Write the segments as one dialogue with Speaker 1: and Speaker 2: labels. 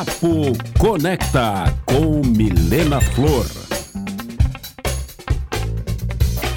Speaker 1: Papo Conecta com Milena Flor.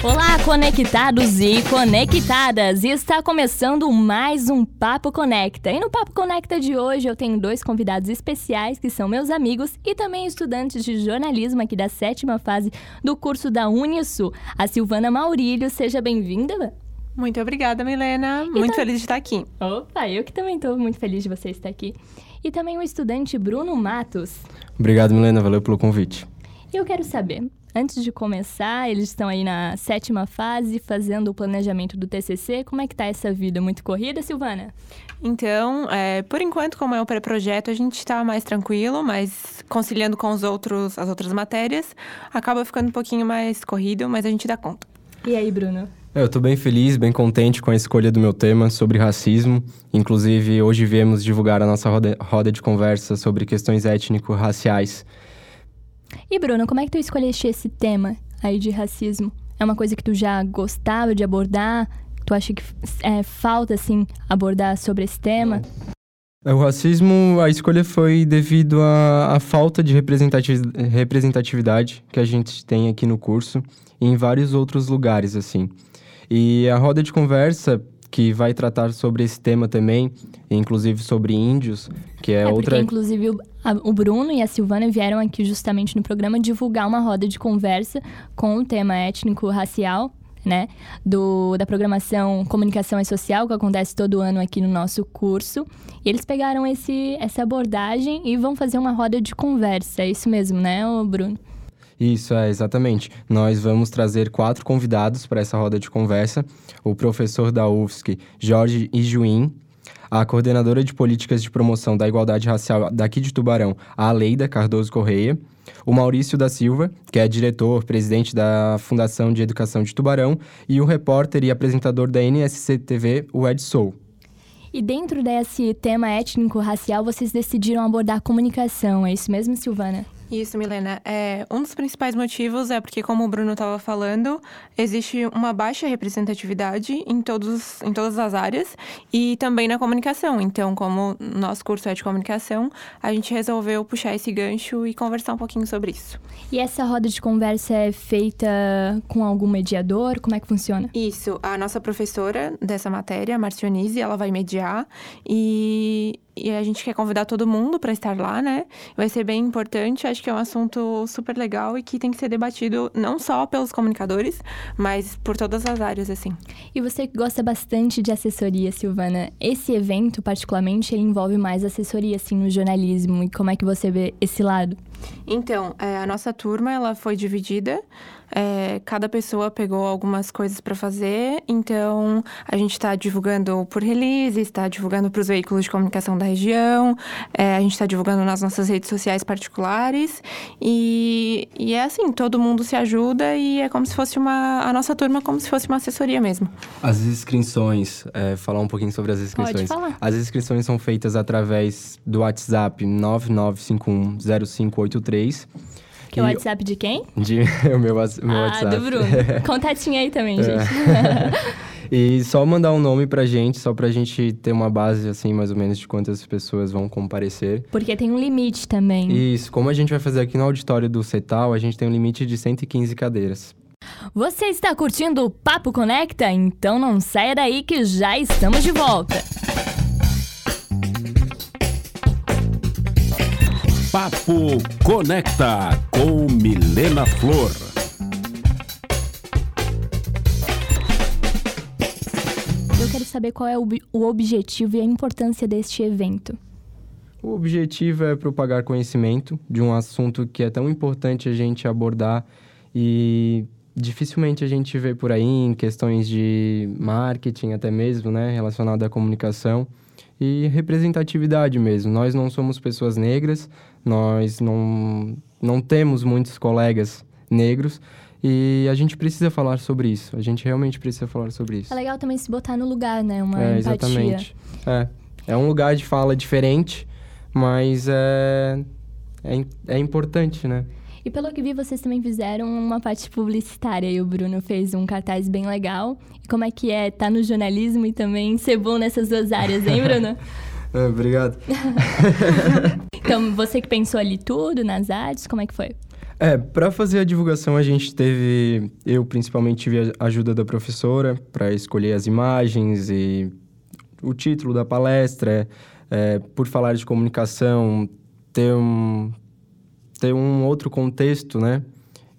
Speaker 2: Olá, conectados e conectadas! Está começando mais um Papo Conecta. E no Papo Conecta de hoje eu tenho dois convidados especiais que são meus amigos e também estudantes de jornalismo aqui da sétima fase do curso da Unisul. A Silvana Maurílio, seja bem-vinda.
Speaker 3: Muito obrigada, Milena. Muito
Speaker 2: tá-
Speaker 3: feliz de estar aqui.
Speaker 2: Opa, eu que também estou muito feliz de você estar aqui. E também o estudante Bruno Matos.
Speaker 4: Obrigado, Milena. Valeu pelo convite.
Speaker 2: E eu quero saber, antes de começar, eles estão aí na sétima fase, fazendo o planejamento do TCC. Como é que tá essa vida? Muito corrida, Silvana?
Speaker 3: Então, é, por enquanto, como é o pré-projeto, a gente está mais tranquilo, mas conciliando com os outros, as outras matérias, acaba ficando um pouquinho mais corrido, mas a gente dá conta.
Speaker 2: E aí, Bruno?
Speaker 4: É, Eu estou bem feliz, bem contente com a escolha do meu tema sobre racismo. Inclusive, hoje viemos divulgar a nossa roda, roda de conversa sobre questões étnico-raciais.
Speaker 2: E Bruno, como é que tu escolheste esse tema aí de racismo? É uma coisa que tu já gostava de abordar? Tu acha que é, falta, assim, abordar sobre esse tema?
Speaker 4: É, O racismo, a escolha foi devido à, à falta de representati- representatividade que a gente tem aqui no curso e em vários outros lugares, assim. E a roda de conversa, que vai tratar sobre esse tema também, inclusive sobre índios, que é,
Speaker 2: É, porque,
Speaker 4: outra...
Speaker 2: inclusive, o, a- o Bruno e a Silvana vieram aqui justamente no programa divulgar uma roda de conversa com o tema étnico-racial, né? Do, da programação Comunicação e Social, que acontece todo ano aqui no nosso curso. E eles pegaram esse, essa abordagem e vão fazer uma roda de conversa. É isso mesmo, né, Bruno?
Speaker 4: Isso, é, exatamente. Nós vamos trazer quatro convidados para essa roda de conversa. O professor da UFSC, Jorge Ijuim, a coordenadora de políticas de promoção da igualdade racial daqui de Tubarão, a Aleida Cardoso Correia, o Maurício da Silva, que é diretor, presidente da Fundação de Educação de Tubarão, e o repórter e apresentador da NSC TV, o Ed Sou.
Speaker 2: E dentro desse tema étnico-racial, vocês decidiram abordar a comunicação. É isso mesmo, Silvana?
Speaker 3: Isso, Milena. É, um dos principais motivos é porque, como o Bruno estava falando, existe uma baixa representatividade em, todos, em todas as áreas e também na comunicação. Então, como nosso curso é de comunicação, a gente resolveu puxar esse gancho e conversar um pouquinho sobre isso.
Speaker 2: E essa roda de conversa é feita com algum mediador? Como é que funciona?
Speaker 3: Isso, a nossa professora dessa matéria, Marcionise, ela vai mediar e, e a gente quer convidar todo mundo para estar lá, né? Vai ser bem importante, acho que é um assunto super legal e que tem que ser debatido não só pelos comunicadores, mas por todas as áreas, assim.
Speaker 2: E você que gosta bastante de assessoria, Silvana, esse evento, particularmente, ele envolve mais assessoria, assim, no jornalismo. E como é que você vê esse lado?
Speaker 3: Então, é, a nossa turma, ela foi dividida. é, cada pessoa pegou algumas coisas para fazer. Então, a gente está divulgando por release, está divulgando para os veículos de comunicação da região. é, a gente está divulgando nas nossas redes sociais particulares. E, e é assim, todo mundo se ajuda e é como se fosse uma... A nossa turma é como se fosse uma assessoria mesmo.
Speaker 4: As inscrições, é, falar um pouquinho sobre as inscrições.
Speaker 2: falar.
Speaker 4: As inscrições são feitas através do WhatsApp 99510583.
Speaker 2: Que é o WhatsApp de quem?
Speaker 4: De, o meu, meu
Speaker 2: ah,
Speaker 4: WhatsApp.
Speaker 2: do Bruno. Contatinho aí também,
Speaker 4: É.
Speaker 2: gente.
Speaker 4: E só mandar um nome pra gente, só pra gente ter uma base, assim, mais ou menos, de quantas pessoas vão comparecer.
Speaker 2: Porque tem um limite também.
Speaker 4: Isso, como a gente vai fazer aqui no auditório do CETAL, a gente tem um limite de 115 cadeiras.
Speaker 2: Você está curtindo o Papo Conecta? Então não saia daí que já estamos de volta.
Speaker 1: Papo Conecta com Milena Flor.
Speaker 2: Eu quero saber qual é o ob- o objetivo e a importância deste evento.
Speaker 4: O objetivo é propagar conhecimento de um assunto que é tão importante a gente abordar e dificilmente a gente vê por aí em questões de marketing até mesmo, né, relacionado à comunicação e representatividade mesmo. Nós não somos pessoas negras, nós não, não temos muitos colegas negros e a gente precisa falar sobre isso. A gente realmente precisa falar sobre isso.
Speaker 2: É legal também se botar no lugar, né? Uma
Speaker 4: É,
Speaker 2: empatia.
Speaker 4: exatamente. É. é um lugar de fala diferente, mas é, é, é importante, né?
Speaker 2: E pelo que vi, vocês também fizeram uma parte publicitária e o Bruno fez um cartaz bem legal. E como é que é estar no jornalismo e também ser bom nessas duas áreas, hein, Bruno?
Speaker 4: É, obrigado.
Speaker 2: Então, você que pensou ali tudo nas artes, como é que foi?
Speaker 4: É, para fazer a divulgação a gente teve, eu principalmente tive a ajuda da professora para escolher as imagens e o título da palestra, é, por falar de comunicação, ter um, ter um outro contexto, né?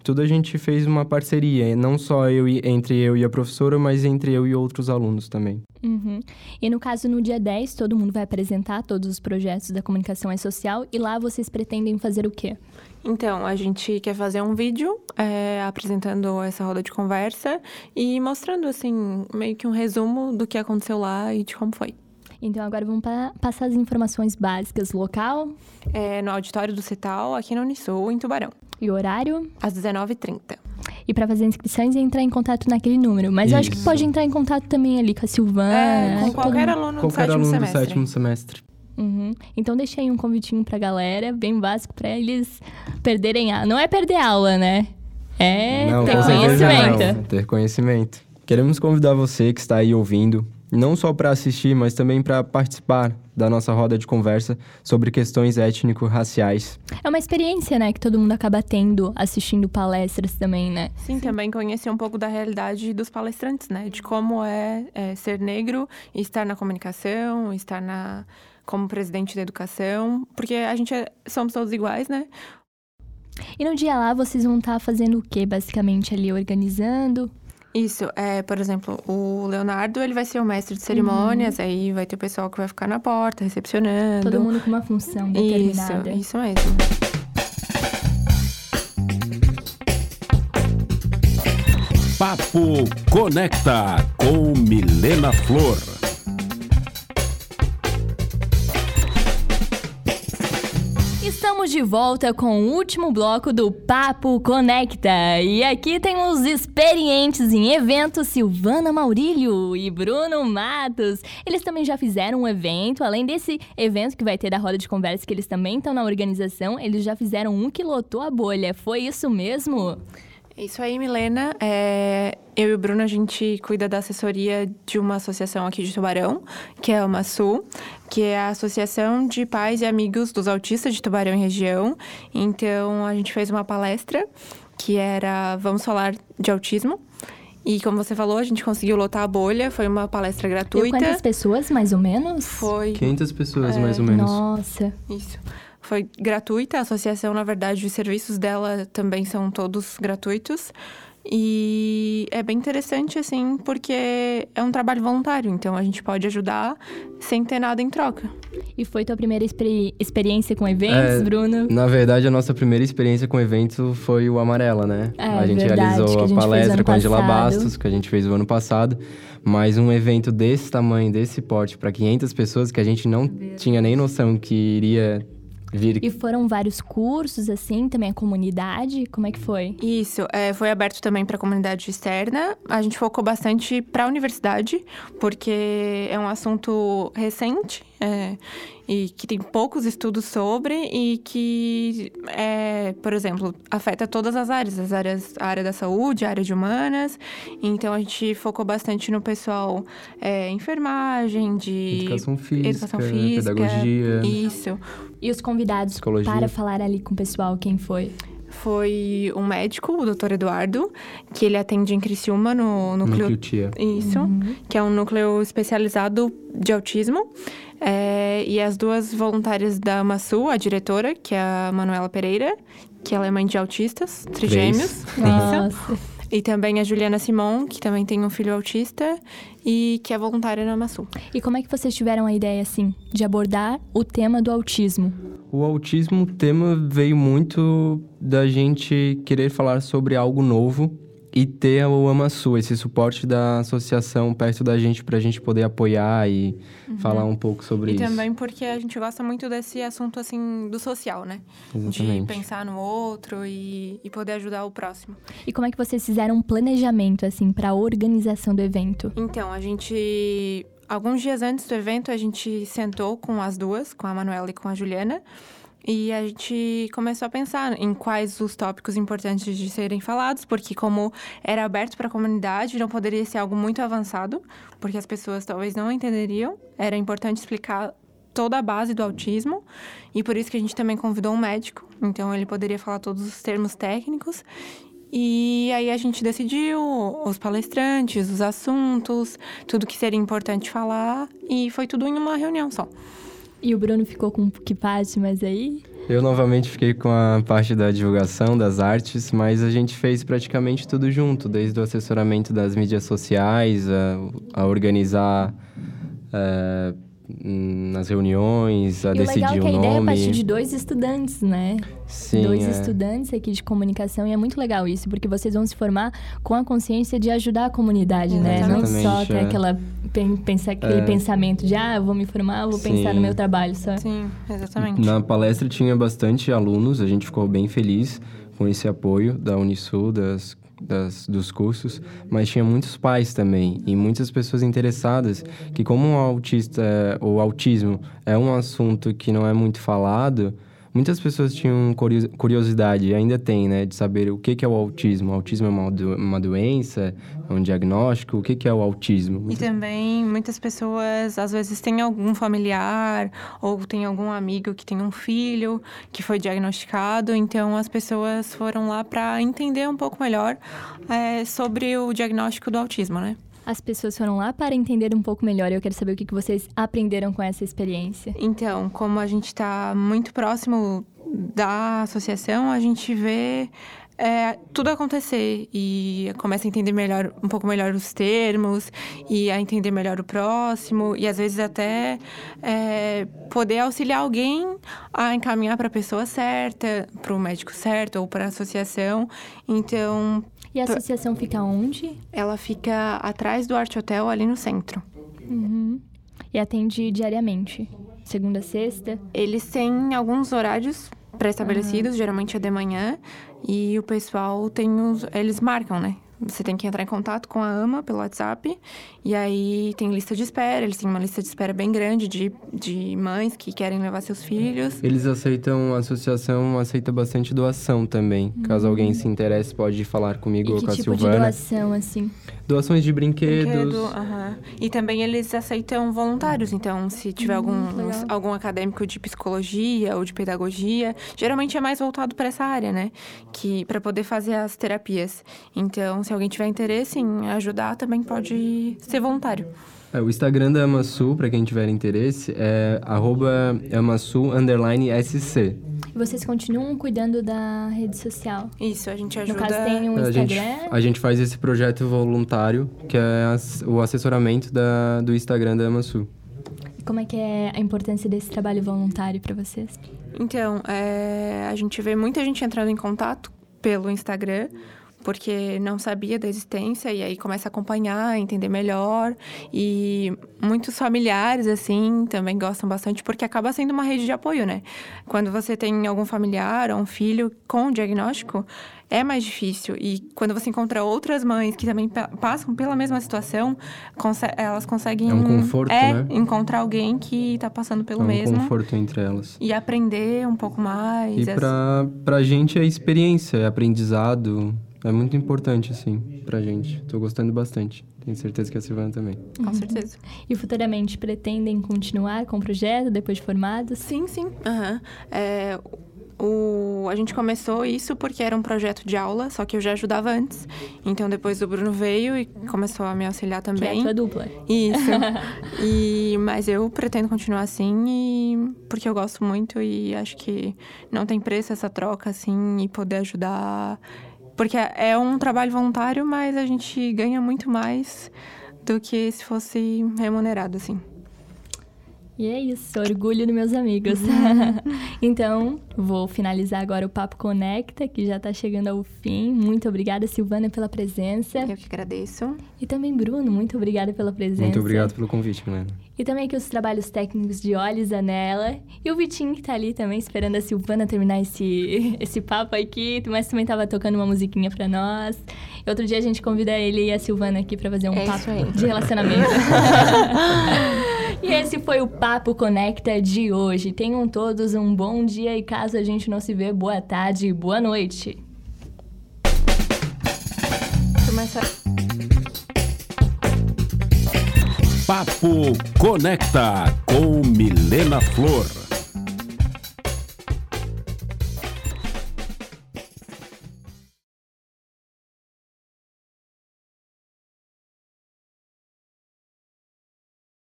Speaker 4: Tudo a gente fez uma parceria, não só eu e, entre eu e a professora, mas entre eu e outros alunos também.
Speaker 2: Uhum. E no caso, no dia 10, todo mundo vai apresentar todos os projetos da comunicação e social e lá vocês pretendem fazer o quê?
Speaker 3: Então, a gente quer fazer um vídeo é, apresentando essa roda de conversa e mostrando, assim, meio que um resumo do que aconteceu lá e de como foi.
Speaker 2: Então, agora vamos pa passar as informações básicas. Local?
Speaker 3: É, no auditório do CETAL, aqui na Unisul, em Tubarão.
Speaker 2: E horário?
Speaker 3: Às 19h30.
Speaker 2: E para fazer inscrições é entrar em contato naquele número. Mas eu acho que
Speaker 4: Isso.
Speaker 2: pode entrar em contato também ali com a Silvana.
Speaker 3: É, com qualquer aluno do
Speaker 4: Qualquer
Speaker 3: sétimo
Speaker 4: aluno
Speaker 3: semestre.
Speaker 4: do sétimo semestre.
Speaker 2: Uhum. Então deixei aí um convitinho pra galera, bem básico, pra eles perderem a. Não é perder aula, né? É
Speaker 4: não,
Speaker 2: ter conhecimento.
Speaker 4: não. Ter conhecimento. Queremos convidar você que está aí ouvindo, não só para assistir, mas também para participar da nossa roda de conversa sobre questões étnico-raciais.
Speaker 2: É uma experiência, né, que todo mundo acaba tendo assistindo palestras também, né?
Speaker 3: Sim, também conhecer um pouco da realidade dos palestrantes, né? De como é, é, ser negro e estar na comunicação, estar na como presidente da educação, porque a gente é- somos todos iguais, né?
Speaker 2: E no dia lá vocês vão estar fazendo o quê, basicamente, ali organizando?
Speaker 3: Isso, é, por exemplo, o Leonardo, ele vai ser o mestre de cerimônias, aí vai ter o pessoal que vai ficar na porta, recepcionando.
Speaker 2: Todo mundo com uma função determinada.
Speaker 3: Isso, isso mesmo.
Speaker 1: Papo Conecta com Milena Flor.
Speaker 2: Estamos de volta com o último bloco do Papo Conecta. E aqui tem os experientes em eventos Silvana Maurílio e Bruno Matos. Eles também já fizeram um evento, além desse evento que vai ter da roda de conversa, que eles também estão na organização, eles já fizeram um que lotou a bolha. Foi isso mesmo?
Speaker 3: Isso aí, Milena. É, eu e o Bruno, a gente cuida da assessoria de uma associação aqui de Tubarão, que é a Masu, que é a Associação de Pais e Amigos dos Autistas de Tubarão e Região. Então, a gente fez uma palestra que era Vamos Falar de Autismo. E como você falou, a gente conseguiu lotar a bolha, foi uma palestra gratuita.
Speaker 2: quantas pessoas, mais ou menos?
Speaker 3: Foi
Speaker 4: 500 pessoas,
Speaker 3: É,
Speaker 4: mais ou menos.
Speaker 2: Nossa.
Speaker 3: Isso. Foi gratuita, a associação, na verdade, os serviços dela também são todos gratuitos. E é bem interessante, assim, porque é um trabalho voluntário, então a gente pode ajudar sem ter nada em troca.
Speaker 2: E foi tua primeira experi- experiência com eventos,
Speaker 4: É,
Speaker 2: Bruno?
Speaker 4: Na verdade, a nossa primeira experiência com evento foi o Amarela, né?
Speaker 2: É,
Speaker 4: a gente
Speaker 2: verdade,
Speaker 4: realizou
Speaker 2: a
Speaker 4: a,
Speaker 2: gente
Speaker 4: palestra com a Angela. Bastos, que a gente fez o ano passado. Mas um evento desse tamanho, desse porte, para 500 pessoas, que a gente não tinha nem noção que iria vir.
Speaker 2: E foram vários cursos, assim, também a comunidade? Como é que foi?
Speaker 3: Isso, é, foi aberto também para a comunidade externa. A gente focou bastante para a universidade, porque é um assunto recente é, e que tem poucos estudos sobre e que, é, por exemplo, afeta todas as áreas, as áreas, a área da saúde, a área de humanas. Então a gente focou bastante no pessoal é, enfermagem, de
Speaker 4: Educação física,
Speaker 3: educação física,
Speaker 4: pedagogia.
Speaker 3: Isso.
Speaker 2: E os convidados
Speaker 4: Psicologia.
Speaker 2: para falar ali com o pessoal, quem foi?
Speaker 3: Foi um médico, o doutor Eduardo, que ele atende em Criciúma, no núcleo...
Speaker 4: Núcleo Tia.
Speaker 3: Isso, que é um núcleo especializado de autismo. É, e as duas voluntárias da Masu, a diretora, que é a Manuela Pereira, que ela é mãe de autistas, trigêmeos. E também a Juliana Simon, que também tem um filho autista e que é voluntária na Masu.
Speaker 2: E como é que vocês tiveram a ideia, assim, de abordar o tema do autismo?
Speaker 4: O autismo, o tema veio muito da gente querer falar sobre algo novo e ter o Amasu, esse suporte da associação perto da gente pra gente poder apoiar e falar um pouco sobre
Speaker 3: E
Speaker 4: isso.
Speaker 3: também porque a gente gosta muito desse assunto, assim, do social, né? De
Speaker 4: Exatamente.
Speaker 3: pensar no outro e, e poder ajudar o próximo.
Speaker 2: E como é que vocês fizeram um planejamento, assim, para a organização do evento?
Speaker 3: Então, a gente. Alguns dias antes do evento, a gente sentou com as duas, com a Manuela e com a Juliana. E a gente começou a pensar em quais os tópicos importantes de serem falados, porque como era aberto para a comunidade, não poderia ser algo muito avançado, porque as pessoas talvez não entenderiam. Era importante explicar toda a base do autismo e por isso que a gente também convidou um médico. Então ele poderia falar todos os termos técnicos. E aí a gente decidiu os palestrantes, os assuntos, tudo que seria importante falar e foi tudo em uma reunião só.
Speaker 2: E o Bruno ficou com que parte mais aí?
Speaker 4: Eu novamente fiquei com a parte da divulgação das artes, mas a gente fez praticamente tudo junto, desde o assessoramento das mídias sociais, a, a organizar é, nas reuniões, a
Speaker 2: e
Speaker 4: decidir
Speaker 2: o legal é que a ideia é
Speaker 4: nome.
Speaker 2: partir de dois estudantes, né?
Speaker 4: Sim,
Speaker 2: dois
Speaker 4: é.
Speaker 2: estudantes aqui de comunicação e é muito legal isso, porque vocês vão se formar com a consciência de ajudar a comunidade, né? Não
Speaker 4: Exatamente,
Speaker 2: só ter
Speaker 4: é.
Speaker 2: aquela pen- pensar aquele
Speaker 4: É.
Speaker 2: pensamento de ah, eu vou me formar, eu vou pensar
Speaker 4: Sim.
Speaker 2: no meu trabalho só.
Speaker 3: Sim, exatamente.
Speaker 4: Na palestra tinha bastante alunos, a gente ficou bem feliz com esse apoio da Unisul, das, das, dos cursos, mas tinha muitos pais também e muitas pessoas interessadas que como autista, o autismo é um assunto que não é muito falado, muitas pessoas tinham curio- curiosidade, ainda tem, né, de saber o que é o autismo. O autismo é uma, do- uma doença, é um diagnóstico, o que que é o autismo?
Speaker 3: E também muitas pessoas às vezes têm algum familiar ou tem algum amigo que tem um filho que foi diagnosticado, então as pessoas foram lá para entender um pouco melhor é, sobre o diagnóstico do autismo, né?
Speaker 2: As pessoas foram lá para entender um pouco melhor eu quero saber o que vocês aprenderam com essa experiência.
Speaker 3: Então, como a gente está muito próximo da associação, a gente vê é, tudo acontecer e começa a entender melhor, um pouco melhor os termos e a entender melhor o próximo e às vezes até é, poder auxiliar alguém a encaminhar para a pessoa certa, para o médico certo ou para a associação. Então,
Speaker 2: E a associação fica onde?
Speaker 3: ela fica atrás do Arte Hotel, ali no centro.
Speaker 2: Uhum. E atende diariamente, segunda a sexta.
Speaker 3: Eles têm alguns horários pré-estabelecidos, geralmente é de manhã, e o pessoal tem os. Eles marcam, né? Você tem que entrar em contato com a AMA pelo WhatsApp, e aí tem lista de espera. Eles têm uma lista de espera bem grande de, de mães que querem levar seus filhos.
Speaker 4: Eles aceitam, a associação aceita bastante doação também. Caso alguém se interesse, pode falar comigo
Speaker 2: E
Speaker 4: ou com a
Speaker 2: tipo de
Speaker 4: Silvana.
Speaker 2: doação, assim?
Speaker 4: Doações de brinquedos.
Speaker 3: Brinquedo, aham. E também eles aceitam voluntários. Então, se tiver algum,
Speaker 2: legal.
Speaker 3: algum acadêmico de psicologia ou de pedagogia, geralmente é mais voltado para essa área, né? Que para poder fazer as terapias. Então, se alguém tiver interesse em ajudar, também pode ser voluntário.
Speaker 4: É, o Instagram da Amasul, para quem tiver interesse, é arroba amasul underline SC.
Speaker 2: E vocês continuam cuidando da rede social?
Speaker 3: Isso, a gente
Speaker 2: No
Speaker 3: ajuda.
Speaker 2: caso, tem um
Speaker 4: a, gente,
Speaker 2: Instagram.
Speaker 4: a gente faz esse projeto voluntário, que é o assessoramento da, do Instagram da Amasul.
Speaker 2: Como é que é a importância desse trabalho voluntário para vocês?
Speaker 3: Então, é, a gente vê muita gente entrando em contato pelo Instagram, porque não sabia da existência, e aí começa a acompanhar, entender melhor. E muitos familiares, assim, também gostam bastante, porque acaba sendo uma rede de apoio, né? Quando você tem algum familiar ou um filho com diagnóstico, é mais difícil. E quando você encontra outras mães que também pa- passam pela mesma situação, conse- elas conseguem.
Speaker 4: É um conforto,
Speaker 3: é,
Speaker 4: né?
Speaker 3: encontrar alguém que tá passando pelo
Speaker 4: é um
Speaker 3: mesmo
Speaker 4: conforto entre elas.
Speaker 3: e aprender um pouco mais.
Speaker 4: E pra, pra gente é experiência, é aprendizado. É muito importante, assim, pra gente. Tô gostando bastante. Tenho certeza que a Silvana também.
Speaker 3: Com certeza.
Speaker 2: E futuramente pretendem continuar com o projeto depois de formados?
Speaker 3: Sim, sim. Aham. É, o, a gente começou isso porque era um projeto de aula, só que eu já ajudava antes. Então depois o Bruno veio e começou a me auxiliar
Speaker 2: Que é a
Speaker 3: também.
Speaker 2: tua dupla.
Speaker 3: Isso. e, mas eu pretendo continuar assim e porque eu gosto muito e acho que não tem preço essa troca, assim, e poder ajudar. Porque é um trabalho voluntário, mas a gente ganha muito mais do que se fosse remunerado, assim.
Speaker 2: E é isso, orgulho dos meus amigos. então, vou finalizar agora o Papo Conecta, que já tá chegando ao fim. Muito obrigada, Silvana, pela presença.
Speaker 3: Eu que agradeço.
Speaker 2: E também, Bruno, muito obrigada pela presença.
Speaker 4: Muito obrigado pelo convite, Milena.
Speaker 2: E também aqui os trabalhos técnicos de Olhos Anela. E o Vitinho que tá ali também esperando a Silvana terminar esse, esse papo aqui, mas também tava tocando uma musiquinha pra nós. E outro dia a gente convida ele e a Silvana aqui pra fazer um
Speaker 3: É
Speaker 2: papo de relacionamento. e esse foi o Papo Conecta de hoje. Tenham todos um bom dia e caso a gente não se vê, boa tarde e boa noite.
Speaker 1: Papo Conecta com Milena Flor.